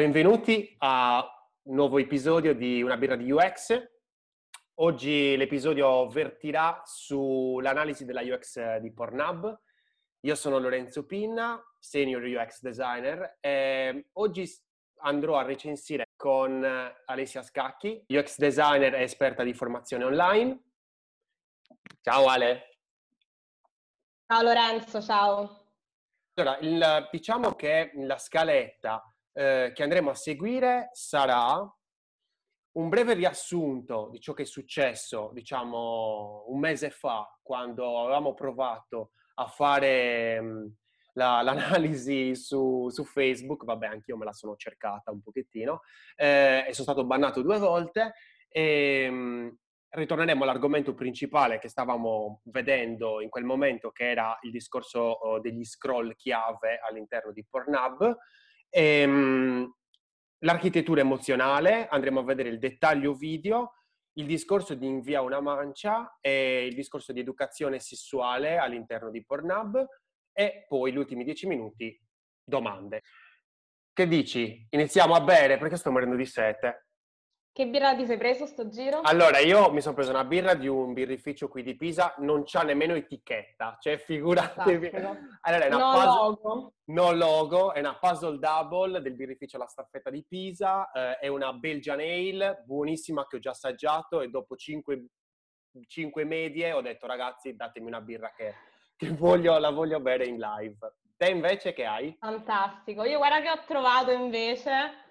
benvenuti a un nuovo episodio di Una birra di UX. Oggi l'episodio vertirà sull'analisi della UX di Pornhub. Io sono Lorenzo Pinna, senior UX designer e oggi andrò a recensire con Alessia Scacchi, UX designer e esperta di formazione online. Ciao Ale. Ciao Lorenzo, ciao. Allora, il, diciamo che la scaletta eh, che andremo a seguire sarà un breve riassunto di ciò che è successo, diciamo, un mese fa, quando avevamo provato a fare mh, la, l'analisi su, su, Facebook, vabbè, anch'io me la sono cercata un pochettino, eh, e sono stato bannato due volte, e mh, ritorneremo all'argomento principale che stavamo vedendo in quel momento, che era il discorso oh, degli scroll chiave all'interno di Pornhub, e, um, l'architettura emozionale, andremo a vedere il dettaglio video, il discorso di invia una mancia e il discorso di educazione sessuale all'interno di Pornhub e poi gli ultimi dieci minuti domande. Che dici? Iniziamo a bere perché sto morendo di sete. Che birra ti sei preso sto giro? Allora, io mi sono preso una birra di un birrificio qui di Pisa, non c'ha nemmeno etichetta, cioè figuratevi. Allora, è una no puzzle, logo. No logo, è una puzzle double del birrificio La Staffetta di Pisa, eh, è una Belgian Ale, buonissima che ho già assaggiato e dopo 5, 5 medie ho detto ragazzi datemi una birra che, che voglio, la voglio bere in live. Te invece che hai? Fantastico, io guarda che ho trovato invece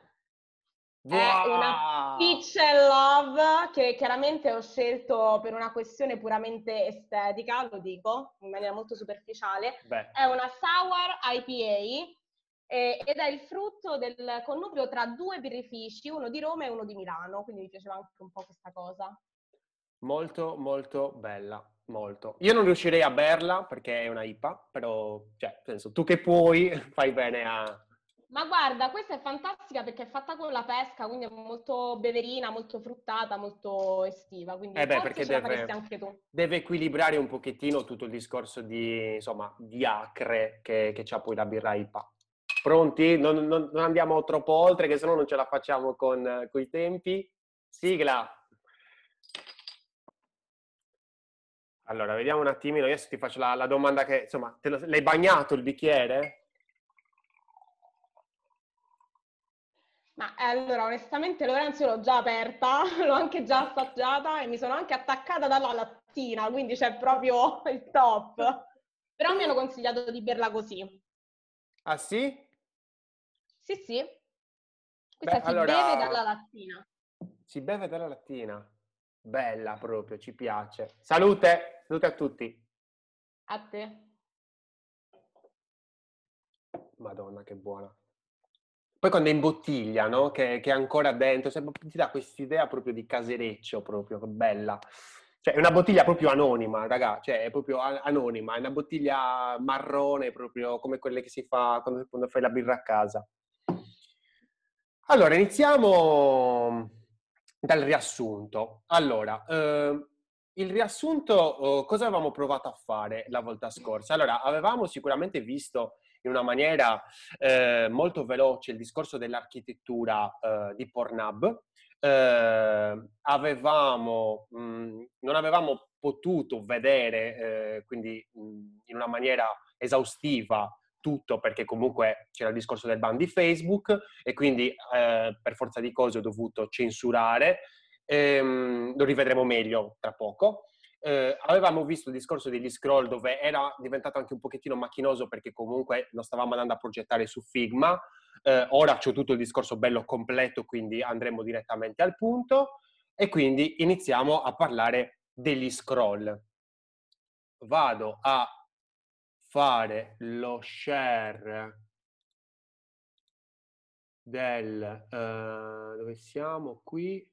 Wow. È una Peach and Love che chiaramente ho scelto per una questione puramente estetica, lo dico in maniera molto superficiale. Beh. È una Sour IPA eh, ed è il frutto del connubio tra due birrifici, uno di Roma e uno di Milano, quindi mi piaceva anche un po' questa cosa. Molto, molto bella, molto. Io non riuscirei a berla perché è una IPA, però, cioè, penso, tu che puoi, fai bene a, ma guarda, questa è fantastica perché è fatta con la pesca, quindi è molto beverina, molto fruttata, molto estiva. Quindi eh beh, perché deve, anche tu. deve equilibrare un pochettino tutto il discorso di, insomma, di acre che, che c'ha poi la birra IPA. Pronti? Non, non, non andiamo troppo oltre, che se no non ce la facciamo con, con i tempi. Sigla! Allora, vediamo un attimino, adesso ti faccio la, la domanda che, insomma, lo, l'hai bagnato il bicchiere? Ma eh, allora, onestamente, Lorenzo l'ho già aperta, l'ho anche già assaggiata e mi sono anche attaccata dalla lattina, quindi c'è proprio il top. Però mi hanno consigliato di berla così. Ah sì? Sì, sì. Questa Beh, si allora... beve dalla lattina. Si beve dalla lattina. Bella proprio, ci piace. Salute, salute a tutti. A te. Madonna, che buona. Poi quando è in bottiglia, no? Che, che è ancora dentro, cioè, ti dà quest'idea proprio di casereccio, proprio, bella. Cioè, è una bottiglia proprio anonima, raga, cioè è proprio anonima, è una bottiglia marrone, proprio come quelle che si fa quando, quando fai la birra a casa. Allora, iniziamo dal riassunto. Allora, eh, il riassunto, eh, cosa avevamo provato a fare la volta scorsa? Allora, avevamo sicuramente visto in una maniera eh, molto veloce il discorso dell'architettura eh, di Pornhub. Eh, avevamo, mh, non avevamo potuto vedere, eh, quindi mh, in una maniera esaustiva, tutto perché comunque c'era il discorso del ban di Facebook e quindi eh, per forza di cose ho dovuto censurare. Ehm, lo rivedremo meglio tra poco eh, avevamo visto il discorso degli scroll dove era diventato anche un pochettino macchinoso perché comunque lo stavamo andando a progettare su Figma. Eh, ora c'è tutto il discorso bello completo, quindi andremo direttamente al punto e quindi iniziamo a parlare degli scroll. Vado a fare lo share del... Uh, dove siamo? Qui.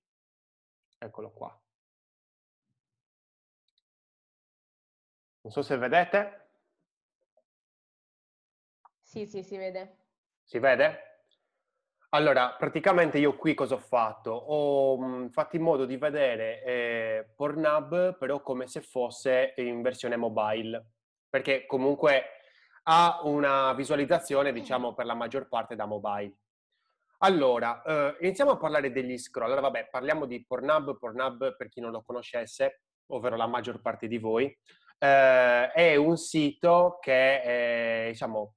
Eccolo qua. Non so se vedete. Sì, sì, si vede. Si vede? Allora, praticamente io qui cosa ho fatto? Ho mh, fatto in modo di vedere eh, Pornhub però come se fosse in versione mobile, perché comunque ha una visualizzazione, diciamo, per la maggior parte da mobile. Allora, eh, iniziamo a parlare degli scroll. Allora, vabbè, parliamo di Pornhub. Pornhub, per chi non lo conoscesse, ovvero la maggior parte di voi, eh, è un sito che è, diciamo,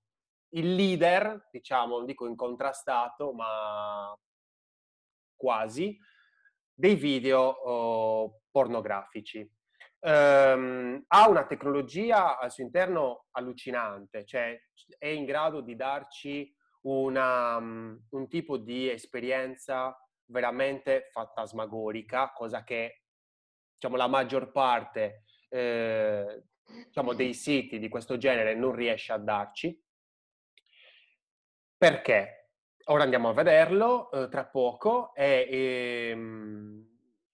il leader, diciamo, non dico incontrastato, ma quasi, dei video oh, pornografici. Um, ha una tecnologia al suo interno allucinante, cioè è in grado di darci una, um, un tipo di esperienza veramente fantasmagorica, cosa che diciamo, la maggior parte eh, diciamo, dei siti di questo genere non riesce a darci. Perché? Ora andiamo a vederlo eh, tra poco e ehm,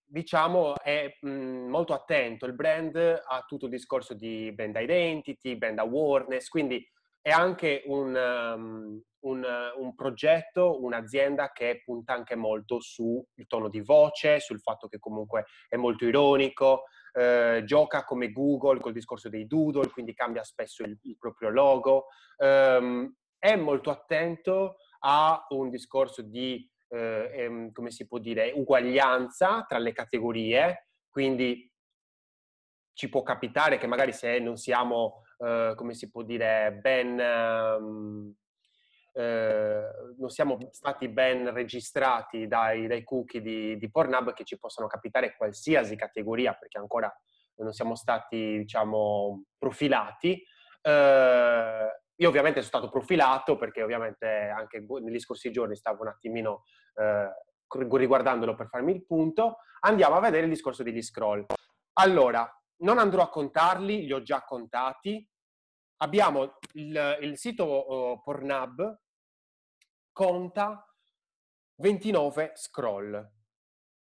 diciamo è mh, mhmm, molto attento il brand a tutto il discorso di brand identity, brand awareness, quindi è anche un, um, un, un, progetto, un'azienda che punta anche molto sul tono di voce, sul fatto che comunque è molto ironico, eh, gioca come Google col discorso dei doodle, quindi cambia spesso il, il proprio logo, um, è molto attento a un discorso di, eh, ehm, come si può dire, uguaglianza tra le categorie, quindi ci può capitare che magari se non siamo, eh, come si può dire, ben... Um, eh, non siamo stati ben registrati dai, dai cookie di, di, Pornhub che ci possono capitare qualsiasi categoria perché ancora non siamo stati, diciamo, profilati. Eh, io ovviamente sono stato profilato perché ovviamente anche negli scorsi giorni stavo un attimino eh, riguardandolo per farmi il punto. Andiamo a vedere il discorso degli scroll. Allora, non andrò a contarli, li ho già contati. Abbiamo il, il sito uh, Pornhub conta 29 scroll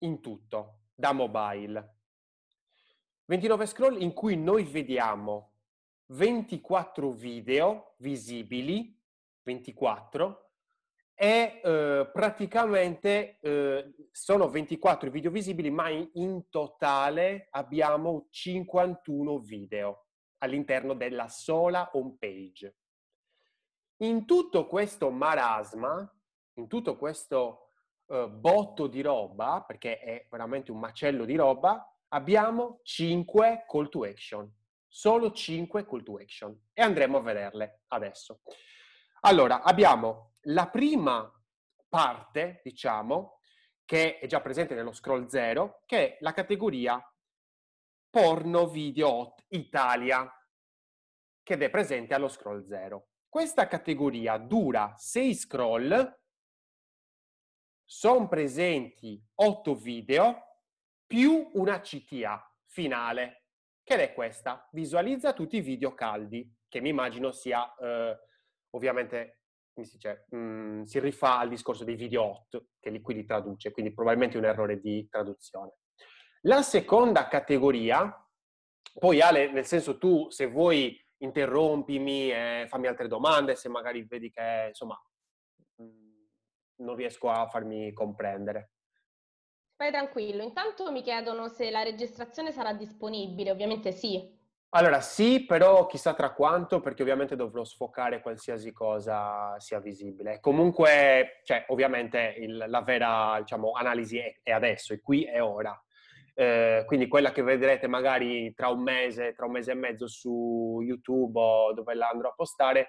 in tutto da mobile. 29 scroll in cui noi vediamo 24 video visibili, 24, e eh, praticamente eh, sono 24 video visibili, ma in, totale abbiamo 51 video all'interno della sola home page. In tutto questo marasma, in tutto questo eh, botto di roba, perché è veramente un macello di roba, abbiamo 5 call to action solo 5 call to action e andremo a vederle adesso. Allora, abbiamo la prima parte, diciamo, che è già presente nello scroll 0, che è la categoria porno video hot Italia, che è presente allo scroll 0. Questa categoria dura 6 scroll, sono presenti 8 video più una CTA finale che è questa. Visualizza tutti i video caldi, che mi immagino sia eh, ovviamente, si dice, mh, mm, si rifà al discorso dei video hot, che li, qui li traduce, quindi probabilmente un errore di traduzione. La seconda categoria, poi Ale, nel senso tu se vuoi interrompimi e fammi altre domande, se magari vedi che insomma mh, mm, non riesco a farmi comprendere. Vai tranquillo, intanto mi chiedono se la registrazione sarà disponibile, ovviamente sì. Allora sì, però chissà tra quanto, perché ovviamente dovrò sfocare qualsiasi cosa sia visibile. Comunque, cioè, ovviamente il, la vera diciamo, analisi è, è, adesso, è qui e ora. Eh, quindi quella che vedrete magari tra un mese, tra un mese e mezzo su YouTube o dove la andrò a postare,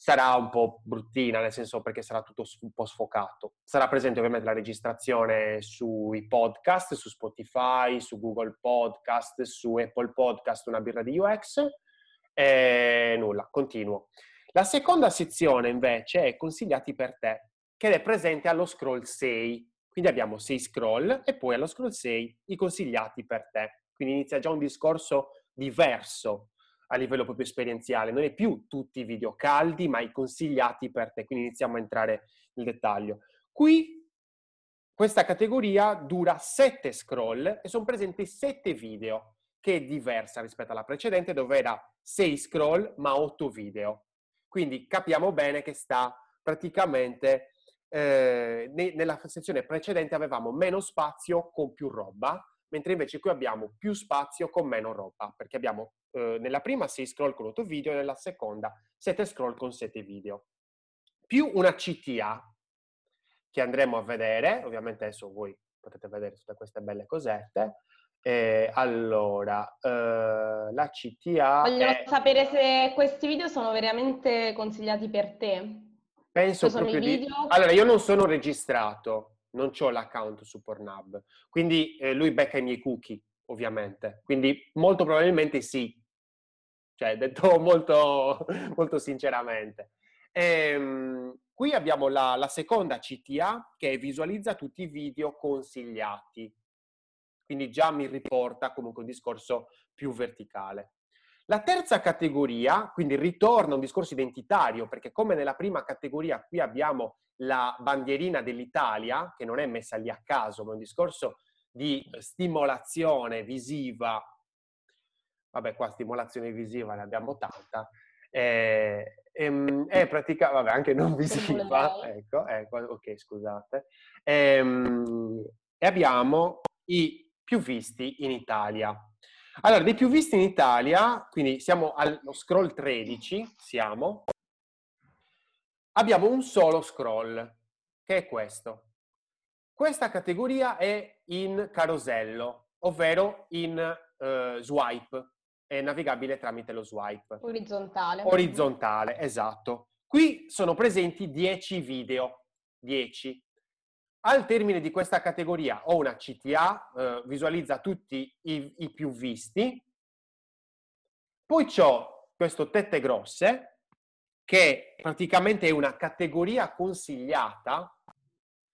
sarà un po' bruttina, nel senso perché sarà tutto un po' sfocato. Sarà presente ovviamente la registrazione sui podcast, su Spotify, su Google Podcast, su Apple Podcast, una birra di UX e nulla, continuo. La seconda sezione invece è consigliati per te, che è presente allo scroll 6. Quindi abbiamo 6 scroll e poi allo scroll 6 i consigliati per te. Quindi inizia già un discorso diverso a livello proprio esperienziale, non è più tutti i video caldi, ma i consigliati per te, quindi iniziamo a entrare nel dettaglio. Qui questa categoria dura 7 scroll e sono presenti 7 video, che è diversa rispetto alla precedente dove era 6 scroll ma 8 video. Quindi capiamo bene che sta praticamente eh, nella sezione precedente avevamo meno spazio con più roba, mentre invece qui abbiamo più spazio con meno roba, perché abbiamo eh, nella prima 6 scroll con 8 video, nella seconda 7 scroll con 7 video. Più una CTA. che andremo a vedere, ovviamente adesso voi potete vedere tutte queste belle cosette. Eh, allora, eh, la CTA... Voglio è... sapere se questi video sono veramente consigliati per te. Penso Poi proprio di... Video... Allora, io non sono registrato, non ho l'account su Pornhub, quindi eh, lui becca i miei cookie, ovviamente. Quindi molto probabilmente sì. Cioè, detto molto, molto sinceramente. Ehm, qui abbiamo la, la seconda CTA che visualizza tutti i video consigliati. Quindi già mi riporta comunque un discorso più verticale. La terza categoria, quindi ritorna a un discorso identitario, perché come nella prima categoria qui abbiamo la bandierina dell'Italia, che non è messa lì a caso, ma è un discorso di stimolazione visiva. Vabbè, qua stimolazione visiva ne abbiamo tanta. Eh, ehm, è praticamente, vabbè, anche non visiva, ecco, ecco, ok, scusate. Ehm, e abbiamo i più visti in Italia. Allora, dei più visti in Italia, quindi siamo allo scroll 13, siamo, abbiamo un solo scroll, che è questo. Questa categoria è in carosello, ovvero in uh, swipe, è navigabile tramite lo swipe. Orizzontale. Orizzontale, esatto. Qui sono presenti 10 video, 10. Al termine di questa categoria ho una CTA, eh, visualizza tutti i, i, più visti, poi ho questo tette grosse, che praticamente è una categoria consigliata,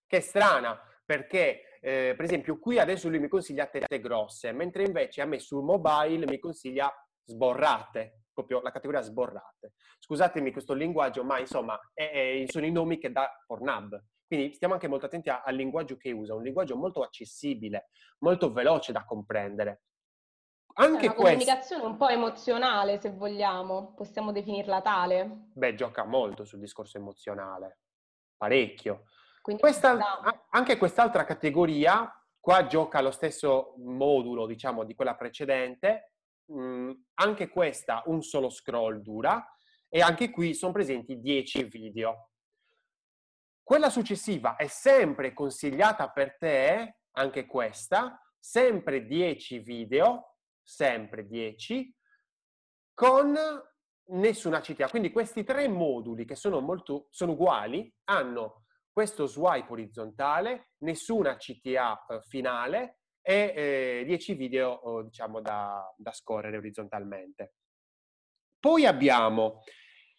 che è strana, perché eh, per esempio qui adesso lui mi consiglia tette grosse, mentre invece a me sul mobile mi consiglia sborrate, proprio la categoria sborrate. Scusatemi questo linguaggio, ma insomma è, è, sono i nomi che dà Pornhub. Quindi stiamo anche molto attenti al linguaggio che usa, un linguaggio molto accessibile, molto veloce da comprendere. Anche è una comunicazione un po' emozionale, se vogliamo, possiamo definirla tale. Beh, gioca molto sul discorso emozionale, parecchio. Questa, anche quest'altra categoria, qua gioca lo stesso modulo, diciamo, di quella precedente, mm, anche questa un solo scroll dura e anche qui sono presenti 10 video. Quella successiva è sempre consigliata per te, anche questa, sempre 10 video, sempre 10, con nessuna CTA. Quindi questi tre moduli che sono, molto, sono uguali hanno questo swipe orizzontale, nessuna CTA finale e eh, 10 video diciamo da, da scorrere orizzontalmente. Poi abbiamo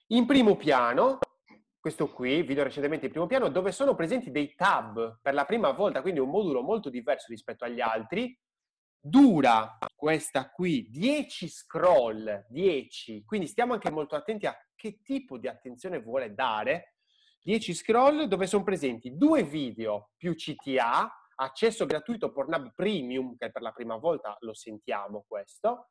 in primo piano questo qui, video recentemente in primo piano, dove sono presenti dei tab per la prima volta, quindi un modulo molto diverso rispetto agli altri. Dura questa qui 10 scroll, 10, quindi stiamo anche molto attenti a che tipo di attenzione vuole dare. 10 scroll dove sono presenti due video più CTA, accesso gratuito Pornhub Premium, che per la prima volta lo sentiamo questo,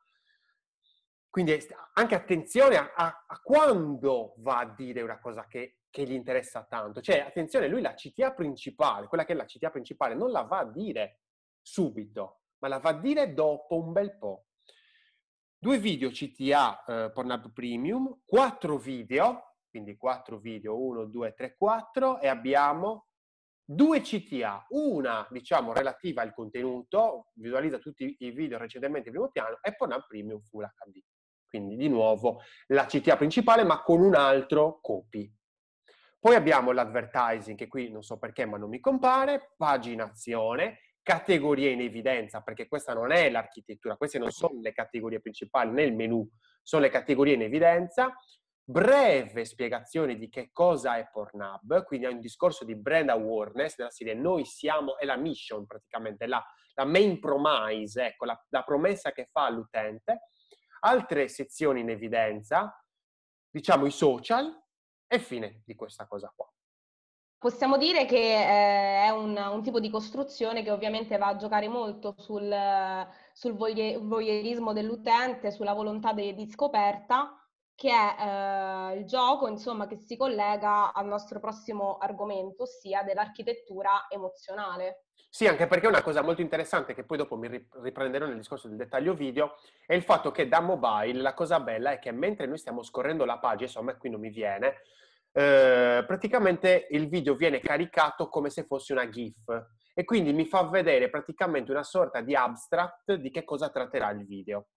quindi anche attenzione a, a, quando va a dire una cosa che che gli interessa tanto. Cioè, attenzione, lui la CTA principale, quella che è la CTA principale, non la va a dire subito, ma la va a dire dopo un bel po'. Due video CTA eh, Pornhub Premium, quattro video, quindi quattro video, uno, due, tre, quattro, e abbiamo due CTA, una diciamo relativa al contenuto, visualizza tutti i video recentemente in primo piano, e Pornhub Premium Full HD. Quindi di nuovo la CTA principale ma con un altro copy. Poi abbiamo l'advertising, che qui non so perché, ma non mi compare, paginazione, categorie in evidenza, perché questa non è l'architettura, queste non sono le categorie principali nel menu, sono le categorie in evidenza, breve spiegazione di che cosa è Pornhub, quindi è un discorso di brand awareness della serie noi siamo, è la mission praticamente, la, la main promise, ecco, la, la promessa che fa all'utente. Altre sezioni in evidenza, diciamo i social, e fine di questa cosa qua. Possiamo dire che eh, è un, un, tipo di costruzione che ovviamente va a giocare molto sul, sul voyeurismo dell'utente, sulla volontà di, di scoperta, che è eh, il gioco insomma, che si collega al nostro prossimo argomento, ossia dell'architettura emozionale. Sì, anche perché una cosa molto interessante che poi dopo mi riprenderò nel discorso del dettaglio video è il fatto che da mobile la cosa bella è che mentre noi stiamo scorrendo la pagina, insomma qui non mi viene, eh, praticamente il video viene caricato come se fosse una GIF e quindi mi fa vedere praticamente una sorta di abstract di che cosa tratterà il video.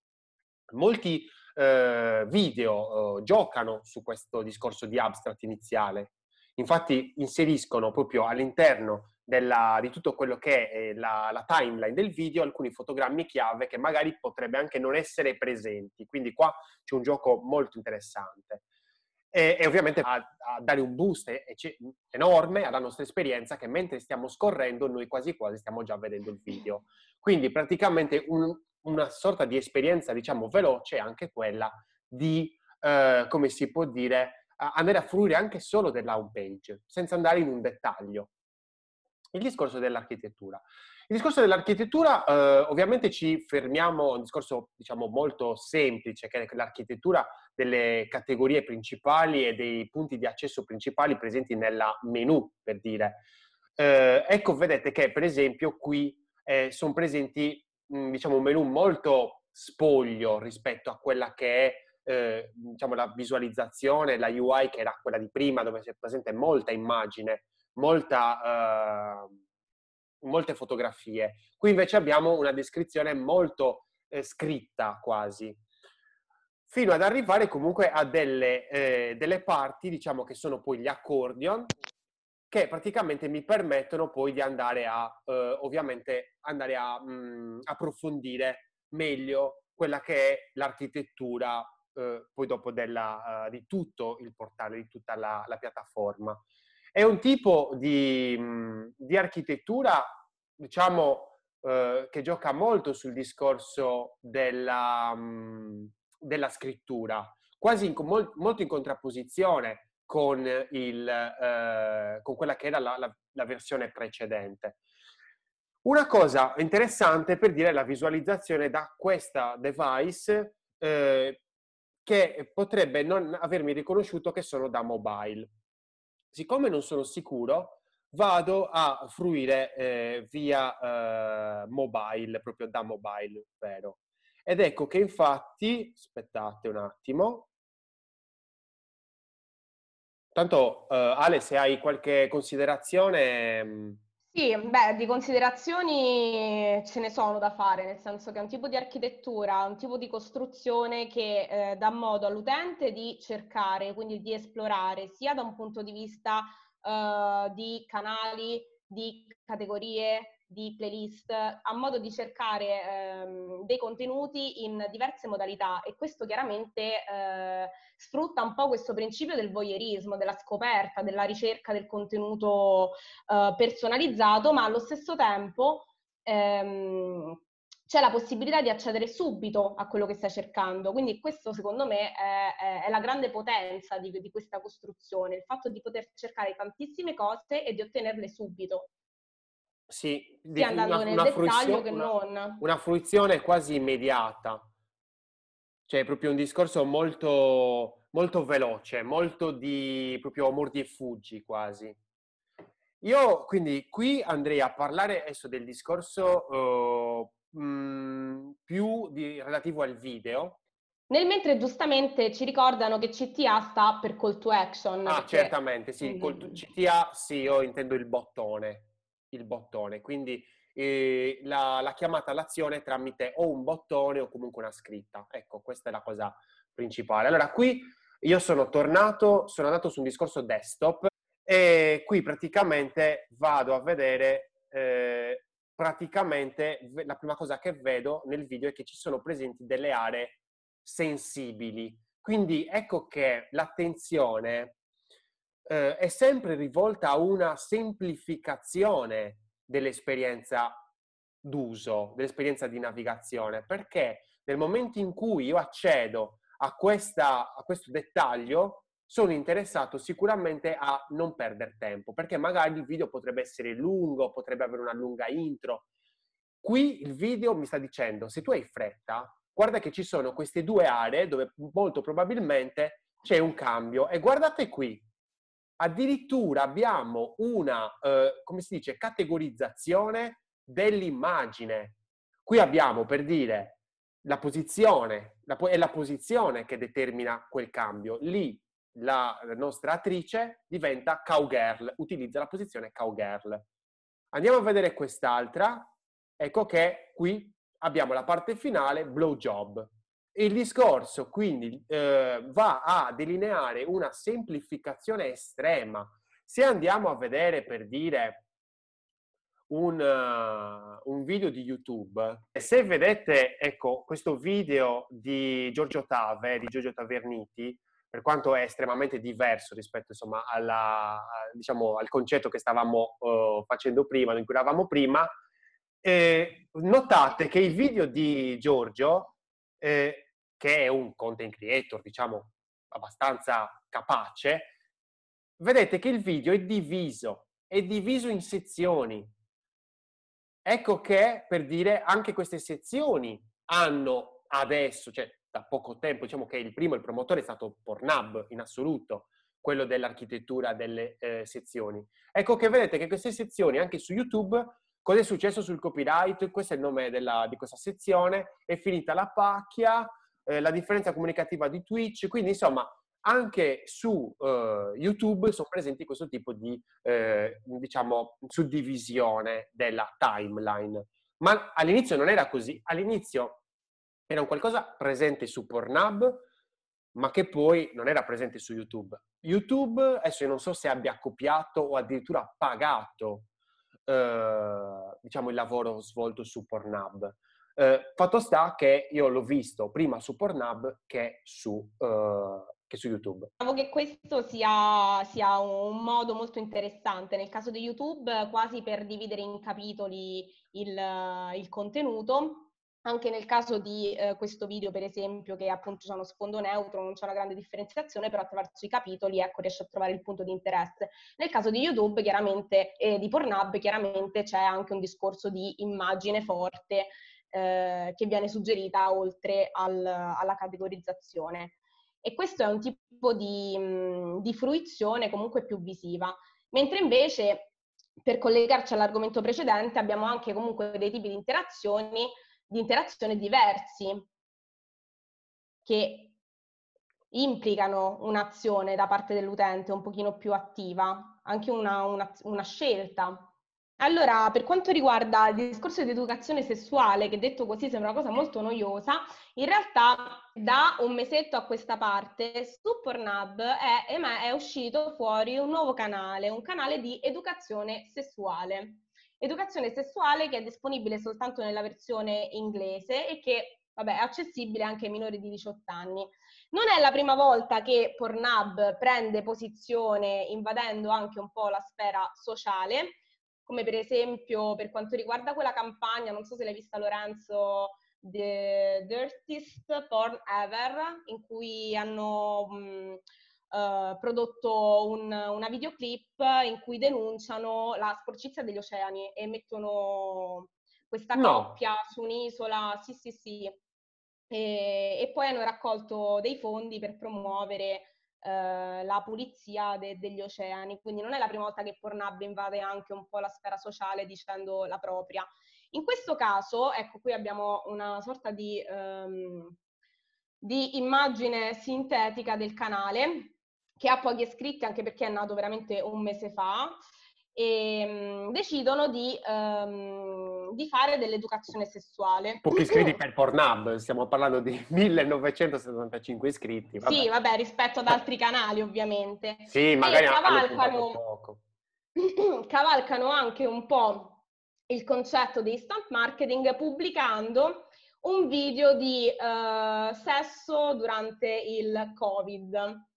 Molti eh, video eh, giocano su questo discorso di abstract iniziale, infatti inseriscono proprio all'interno della, di tutto quello che è la, la, timeline del video alcuni fotogrammi chiave che magari potrebbe anche non essere presenti, quindi qua c'è un gioco molto interessante. E, e ovviamente a, a, dare un boost enorme alla nostra esperienza che mentre stiamo scorrendo noi quasi quasi stiamo già vedendo il video. Quindi praticamente un, una sorta di esperienza, diciamo, veloce anche quella di, eh, come si può dire, andare a fruire anche solo della home page, senza andare in un dettaglio. Il discorso dell'architettura. Il discorso dell'architettura, eh, ovviamente ci fermiamo a un discorso, diciamo, molto semplice, che è l'architettura delle categorie principali e dei punti di accesso principali presenti nella menu, per dire. Eh, ecco, vedete che, per esempio, qui eh, sono presenti diciamo, un menu molto spoglio rispetto a quella che è eh, diciamo, la visualizzazione, la UI che era quella di prima, dove si è presente molta immagine, molta, eh, molte fotografie. Qui invece abbiamo una descrizione molto eh, scritta quasi, fino ad arrivare comunque a delle, eh, delle parti, diciamo, che sono poi gli accordion, che praticamente mi permettono poi di andare a, eh, ovviamente, andare a mh, mm, approfondire meglio quella che è l'architettura eh, poi dopo della, uh, di tutto il portale, di tutta la, la piattaforma. È un tipo di, mh, mm, di architettura, diciamo, eh, che gioca molto sul discorso della, mh, mm, della scrittura, quasi in, molto in contrapposizione con, il, eh, con quella che era la, la, la, versione precedente. Una cosa interessante per dire la visualizzazione da questa device eh, che potrebbe non avermi riconosciuto che sono da mobile. Siccome non sono sicuro, vado a fruire eh, via eh, mobile, proprio da mobile, vero. Ed ecco che infatti, aspettate un attimo, Tanto, uh, Ale, se hai qualche considerazione... Mm. Sì, beh, di considerazioni ce ne sono da fare, nel senso che è un tipo di architettura, un tipo di costruzione che eh, dà modo all'utente di cercare, quindi di esplorare, sia da un punto di vista eh, di canali, di categorie, di playlist, a modo di cercare ehm, dei contenuti in diverse modalità e questo chiaramente eh, sfrutta un po' questo principio del voyeurismo, della scoperta, della ricerca del contenuto eh, personalizzato, ma allo stesso tempo ehm, c'è la possibilità di accedere subito a quello che stai cercando. Quindi questo secondo me è, è la grande potenza di, di, questa costruzione, il fatto di poter cercare tantissime cose e di ottenerle subito. Sì, sia andando una, nel una dettaglio che non. Una fruizione quasi immediata. Cioè, proprio un discorso molto, molto veloce, molto di proprio mordi e fuggi quasi. Io quindi qui andrei a parlare adesso del discorso uh, mh, più di, relativo al video. Nel mentre giustamente ci ricordano che CTA sta per call to action. Ah, perché... certamente, sì. Mm. CTA, sì, io intendo il bottone il bottone, quindi eh, la, la, chiamata all'azione tramite o un bottone o comunque una scritta. Ecco, questa è la cosa principale. Allora, qui io sono tornato, sono andato su un discorso desktop e qui praticamente vado a vedere, eh, praticamente la prima cosa che vedo nel video è che ci sono presenti delle aree sensibili. Quindi ecco che l'attenzione eh, è sempre rivolta a una semplificazione dell'esperienza d'uso, dell'esperienza di navigazione, perché nel momento in cui io accedo a, questa, a questo dettaglio, sono interessato sicuramente a non perdere tempo, perché magari il video potrebbe essere lungo, potrebbe avere una lunga intro. Qui il video mi sta dicendo, se tu hai fretta, guarda che ci sono queste due aree dove molto probabilmente c'è un cambio e guardate qui, addirittura abbiamo una, eh, come si dice, categorizzazione dell'immagine. Qui abbiamo, per dire, la posizione, la, è la posizione che determina quel cambio. Lì la nostra attrice diventa cowgirl, utilizza la posizione cowgirl. Andiamo a vedere quest'altra. Ecco che qui abbiamo la parte finale, blowjob. Il discorso quindi eh, va a delineare una semplificazione estrema. Se andiamo a vedere per dire un, uh, un, video di YouTube. Se vedete, ecco, questo video di Giorgio Tave, di Giorgio Taverniti, per quanto è estremamente diverso rispetto insomma, alla, diciamo, al concetto che stavamo uh, facendo prima, in cui eravamo prima, eh, notate che il video di Giorgio, eh, che è un content creator, diciamo, abbastanza capace, vedete che il video è diviso, è diviso in sezioni. Ecco che, per dire, anche queste sezioni hanno adesso, cioè da poco tempo, diciamo che il primo, il promotore è stato Pornhub in assoluto, quello dell'architettura delle eh, sezioni. Ecco che vedete che queste sezioni anche su YouTube, cosa è successo sul copyright? Questo è il nome della, di questa sezione, è finita la pacchia, eh, la differenza comunicativa di Twitch, quindi insomma anche su uh, YouTube sono presenti questo tipo di, eh, diciamo, suddivisione della timeline. Ma all'inizio non era così. All'inizio era un qualcosa presente su Pornhub, ma che poi non era presente su YouTube. YouTube, adesso io non so se abbia copiato o addirittura pagato, eh, diciamo, il lavoro svolto su Pornhub. Eh, fatto sta che io l'ho visto prima su Pornhub che su, eh, che su YouTube. Trovo che questo sia, sia, un modo molto interessante, nel caso di YouTube quasi per dividere in capitoli il, il contenuto, anche nel caso di eh, questo video, per esempio, che appunto sono sfondo neutro, non c'è una grande differenziazione, però attraverso i capitoli, ecco, riesce a trovare il punto di interesse. Nel caso di YouTube, chiaramente, e eh, di Pornhub, chiaramente c'è anche un discorso di immagine forte eh, che viene suggerita oltre al, alla categorizzazione. E questo è un tipo di, mh, di fruizione comunque più visiva. Mentre invece, per collegarci all'argomento precedente, abbiamo anche comunque dei tipi di interazioni, di interazione diversi che implicano un'azione da parte dell'utente un pochino più attiva, anche una, una, una scelta allora, per quanto riguarda il discorso di educazione sessuale, che detto così sembra una cosa molto noiosa, in realtà da un mesetto a questa parte su Pornhub è, è uscito fuori un nuovo canale, un canale di educazione sessuale. Educazione sessuale che è disponibile soltanto nella versione inglese e che vabbè, è accessibile anche ai minori di 18 anni. Non è la prima volta che Pornhub prende posizione invadendo anche un po' la sfera sociale come per esempio per quanto riguarda quella campagna, non so se l'hai vista Lorenzo, The Dirtiest Porn Ever, in cui hanno mh, uh, prodotto un, una videoclip in cui denunciano la sporcizia degli oceani e mettono questa no. coppia su un'isola, sì sì sì, e, e poi hanno raccolto dei fondi per promuovere eh, la pulizia de- degli oceani, quindi non è la prima volta che Pornhub invade anche un po' la sfera sociale dicendo la propria. In questo caso, ecco qui abbiamo una sorta di, um, di immagine sintetica del canale che ha pochi iscritti anche perché è nato veramente un mese fa e um, decidono di, um, di, fare dell'educazione sessuale. Pochi iscritti per Pornhub, stiamo parlando di 1975 iscritti. Vabbè. Sì, vabbè, rispetto ad altri canali ovviamente. Sì, magari e cavalcano, cavalcano anche un po' il concetto di instant marketing pubblicando un video di uh, sesso durante il Covid.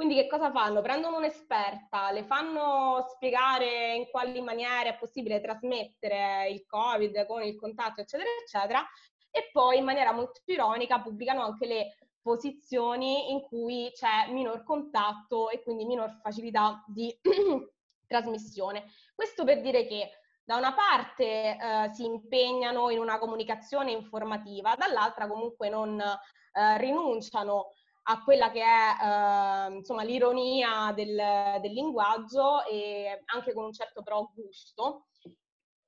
Quindi che cosa fanno? Prendono un'esperta, le fanno spiegare in quali maniere è possibile trasmettere il Covid con il contatto, eccetera, eccetera, e poi in maniera molto ironica pubblicano anche le posizioni in cui c'è minor contatto e quindi minor facilità di trasmissione. Questo per dire che da una parte eh, si impegnano in una comunicazione informativa, dall'altra comunque non eh, rinunciano a quella che è eh, insomma, l'ironia del, del, linguaggio e anche con un certo però gusto.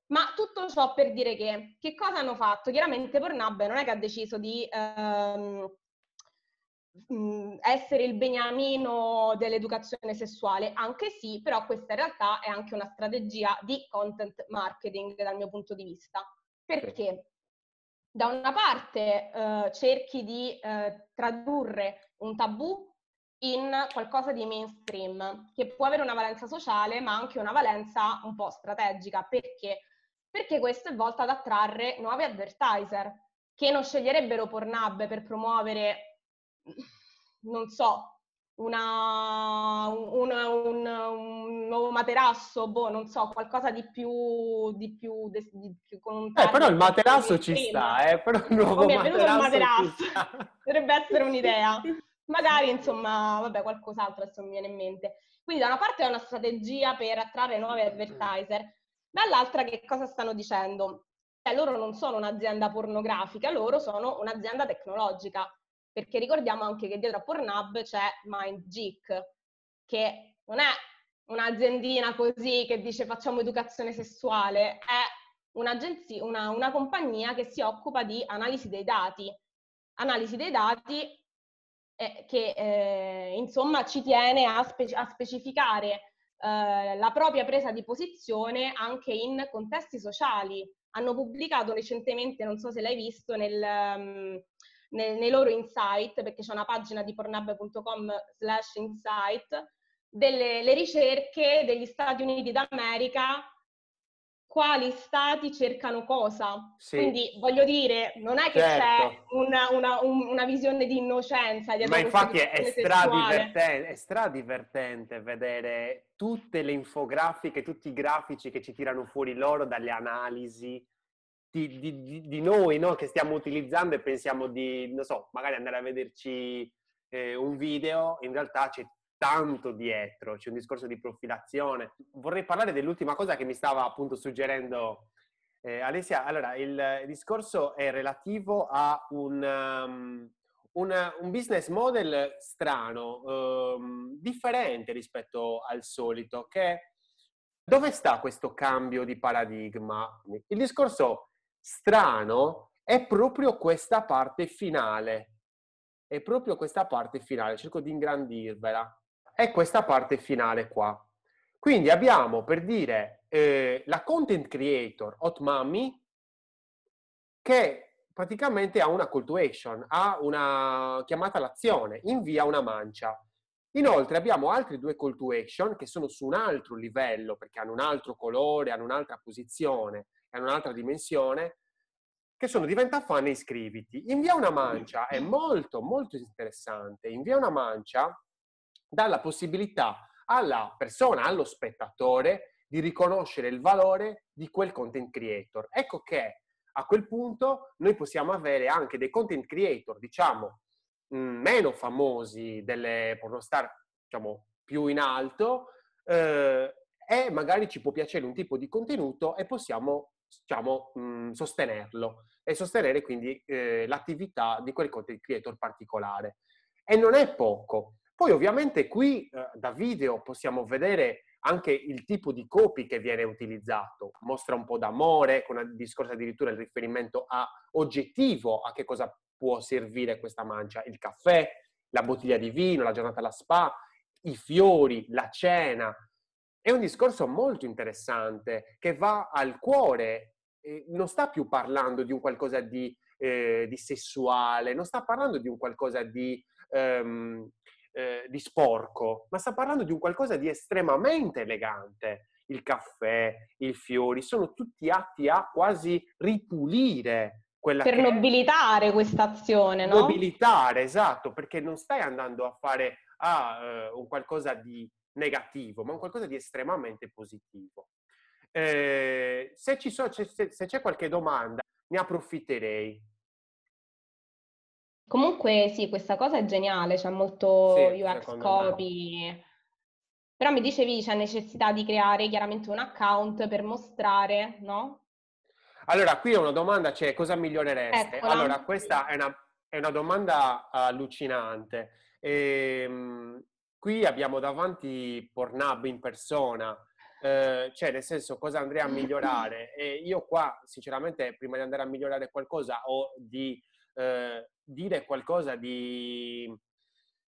Ma tutto ciò per dire che, che cosa hanno fatto? Chiaramente Pornhub non è che ha deciso di, ehm, essere il beniamino dell'educazione sessuale, anche sì, però questa in realtà è anche una strategia di content marketing dal mio punto di vista. Perché? Da una parte eh, cerchi di eh, tradurre un tabù in qualcosa di mainstream, che può avere una valenza sociale, ma anche una valenza un po' strategica. Perché? Perché questo è volto ad attrarre nuovi advertiser che non sceglierebbero Pornhub per promuovere, non so, una, una, un, un, nuovo materasso, boh, non so, qualcosa di più, di più, di, di più con un eh, però il materasso ci sta, eh, però il nuovo okay, materasso, materasso. potrebbe essere un'idea. Magari, insomma, vabbè, qualcos'altro adesso mi viene in mente. Quindi da una parte è una strategia per attrarre nuovi advertiser, dall'altra che cosa stanno dicendo? Cioè, loro non sono un'azienda pornografica, loro sono un'azienda tecnologica, perché ricordiamo anche che dietro a Pornhub c'è MindGeek, che non è un'aziendina così che dice facciamo educazione sessuale, è una, una compagnia che si occupa di analisi dei dati. Analisi dei dati eh, che eh, insomma ci tiene a, spe- a specificare eh, la propria presa di posizione anche in contesti sociali. Hanno pubblicato recentemente, non so se l'hai visto, nel, um, nel, nei loro insight, perché c'è una pagina di pornhub.com slash insight, delle ricerche degli Stati Uniti d'America quali stati cercano cosa. Sì. Quindi voglio dire, non è che certo. c'è una, una, una, visione di innocenza. Ma infatti è stradivertente, è stradivertente vedere tutte le infografiche, tutti i grafici che ci tirano fuori loro dalle analisi di, di, di noi no? che stiamo utilizzando e pensiamo di, non so, magari andare a vederci eh, un video, in realtà c'è tanto dietro, c'è un discorso di profilazione. Vorrei parlare dell'ultima cosa che mi stava appunto suggerendo eh, Alessia. Allora, il discorso è relativo a un, um, un, un business model strano, um, differente rispetto al solito, che dove sta questo cambio di paradigma? Il discorso strano è proprio questa parte finale. È proprio questa parte finale, cerco di ingrandirvela è questa parte finale qua. Quindi abbiamo per dire eh, la content creator Hot Mommy che praticamente ha una call to action, ha una chiamata all'azione, invia una mancia. Inoltre abbiamo altri due call to action che sono su un altro livello perché hanno un altro colore, hanno un'altra posizione, hanno un'altra dimensione, che sono diventa fan e iscriviti. Invia una mancia è molto molto interessante. Invia una mancia dà la possibilità alla persona, allo spettatore, di riconoscere il valore di quel content creator. Ecco che a quel punto noi possiamo avere anche dei content creator, diciamo, mm, meno famosi delle pornostar, diciamo, più in alto, eh, e magari ci può piacere un tipo di contenuto e possiamo, diciamo, mh, mm, sostenerlo e sostenere quindi eh, l'attività di quel content creator particolare. E non è poco, poi ovviamente qui eh, da video possiamo vedere anche il tipo di copy che viene utilizzato, mostra un po' d'amore, con il discorso addirittura il riferimento a oggettivo, a che cosa può servire questa mancia, il caffè, la bottiglia di vino, la giornata alla spa, i fiori, la cena. È un discorso molto interessante che va al cuore, eh, non sta più parlando di un qualcosa di, eh, di sessuale, non sta parlando di un qualcosa di... Um, eh, di sporco, ma sta parlando di un qualcosa di estremamente elegante. Il caffè, i fiori, sono tutti atti a quasi ripulire quella per nobilitare questa azione, no? Nobilitare, esatto, perché non stai andando a fare ah, uh, un qualcosa di negativo, ma un qualcosa di estremamente positivo. Eh, se, so, se, se c'è qualche domanda, ne approfitterei. Comunque sì, questa cosa è geniale, c'è molto sì, UX copy. Però mi dicevi c'è necessità di creare chiaramente un account per mostrare, no? Allora, qui è una domanda, cioè cosa migliorereste? Eccola. Allora, questa è una, è una domanda allucinante. E, ehm, qui abbiamo davanti Pornhub in persona, eh, cioè nel senso cosa andrei a migliorare? E io qua, sinceramente, prima di andare a migliorare qualcosa o di eh, dire qualcosa di,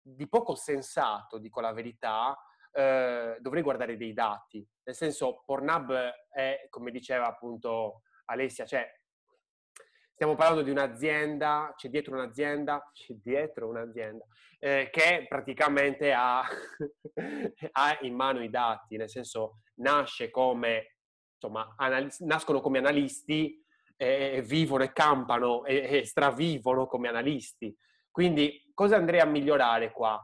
di poco sensato, dico la verità, eh, dovrei guardare dei dati. Nel senso, Pornhub è, come diceva appunto Alessia, cioè stiamo parlando di un'azienda, c'è dietro un'azienda, c'è dietro un'azienda eh, che praticamente ha, ha, in mano i dati, nel senso nasce come, insomma, analis- nascono come analisti, eh, vivono e campano e, e stravivono come analisti. Quindi cosa andrei a migliorare qua?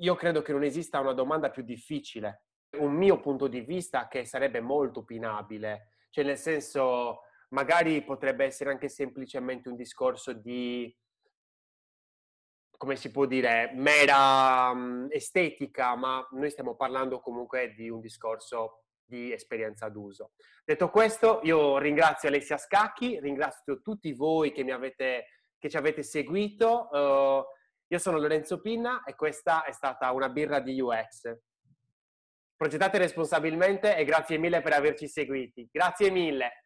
Io credo che non esista una domanda più difficile. Un mio punto di vista che sarebbe molto opinabile, cioè nel senso magari potrebbe essere anche semplicemente un discorso di, come si può dire, mera um, estetica, ma noi stiamo parlando comunque di un discorso di esperienza d'uso. Detto questo, io ringrazio Alessia Scacchi, ringrazio tutti voi che, avete, che ci avete seguito. Uh, io sono Lorenzo Pinna e questa è stata una birra di UX. Progettate responsabilmente e grazie mille per averci seguiti. Grazie mille.